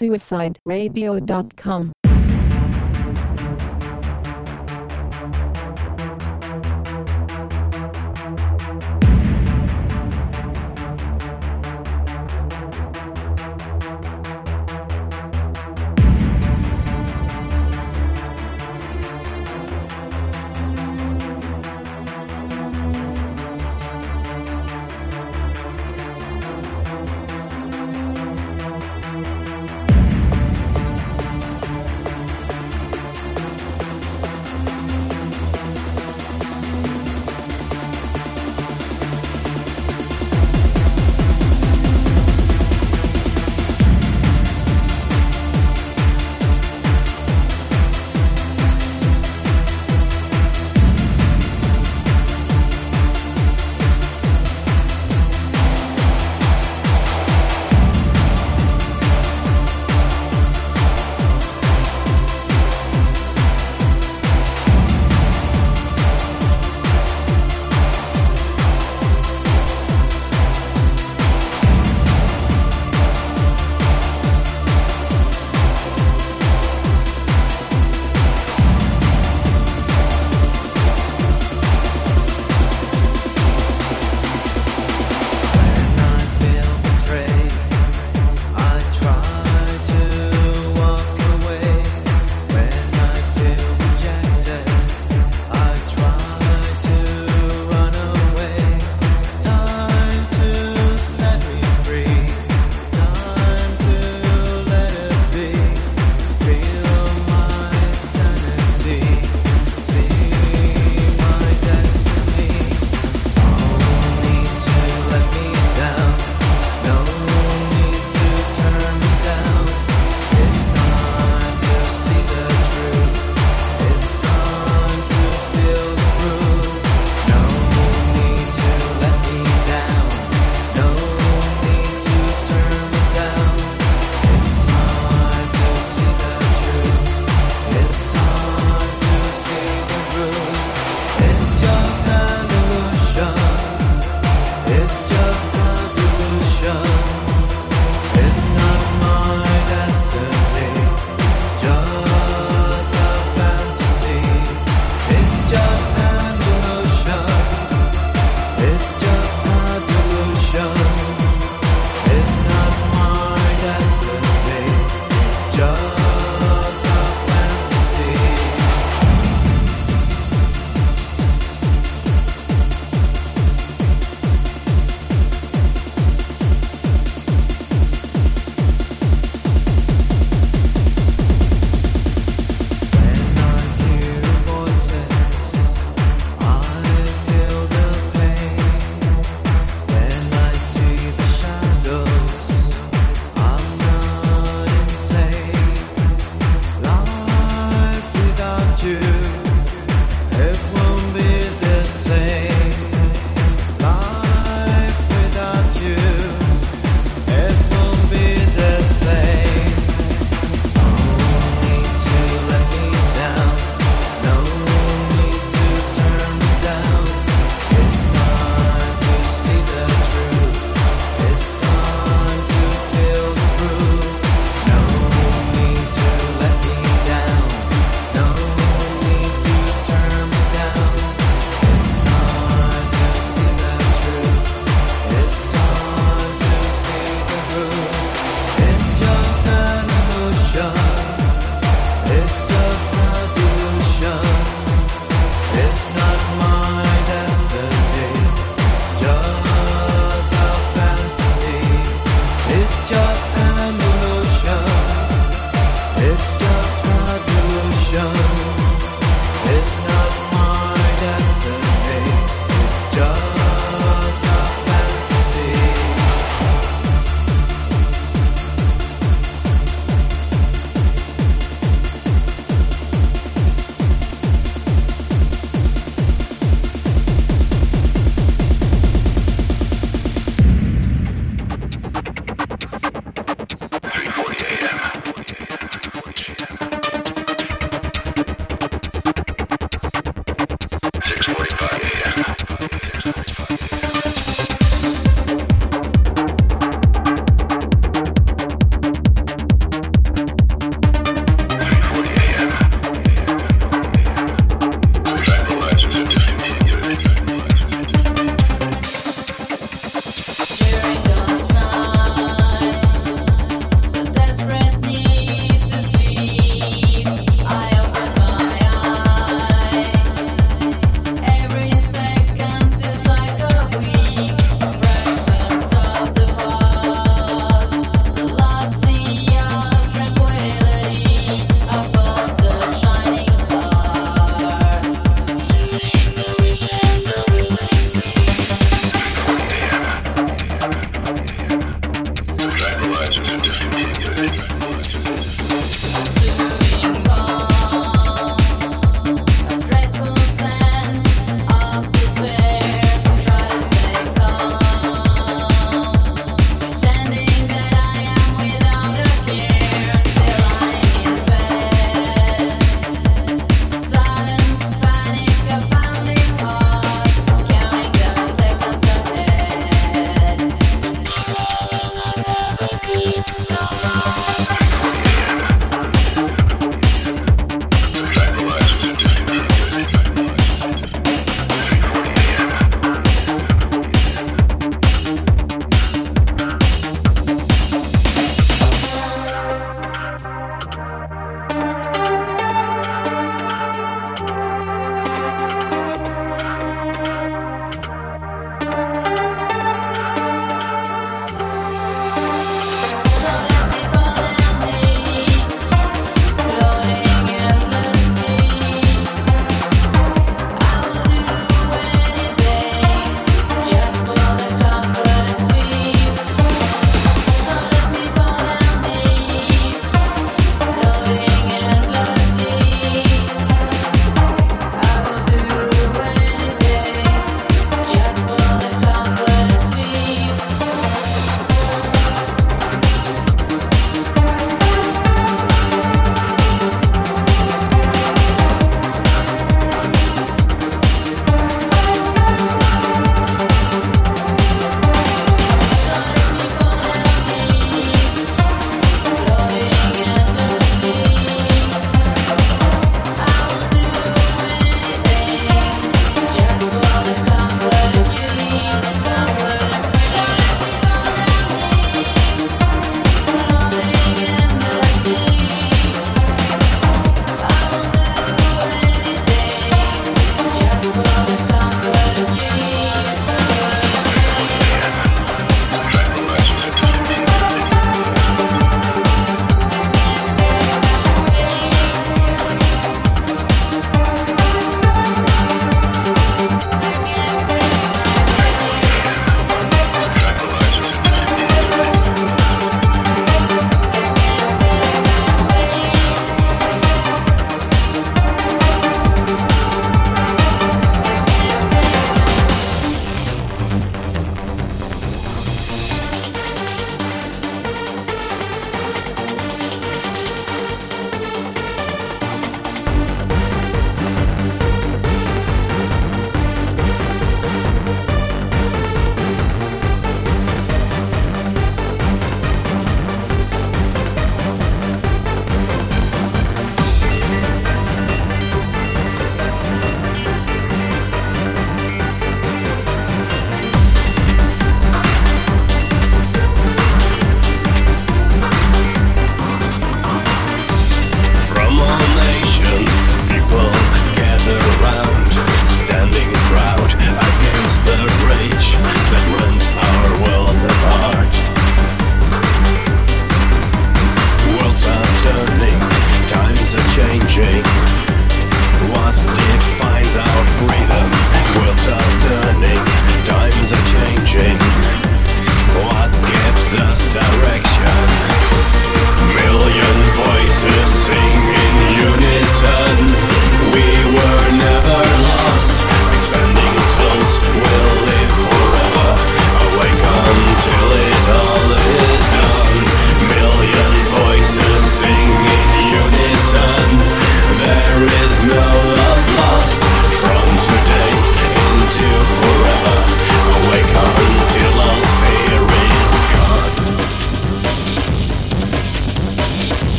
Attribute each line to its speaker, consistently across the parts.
Speaker 1: Victoria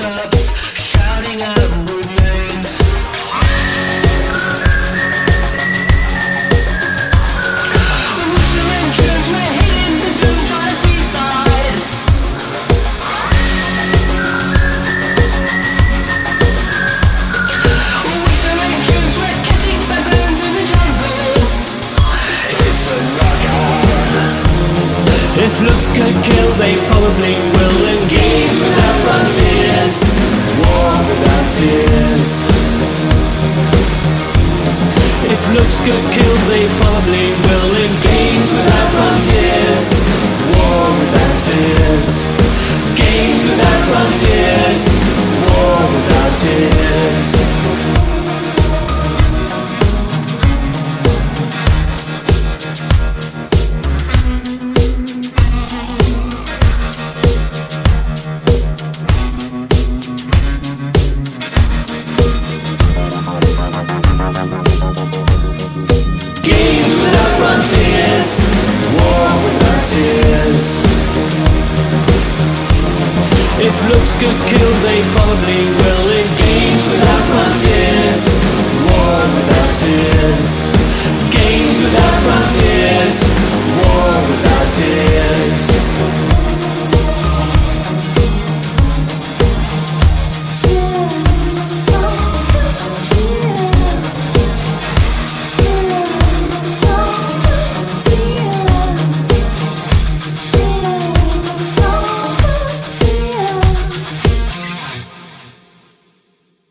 Speaker 2: in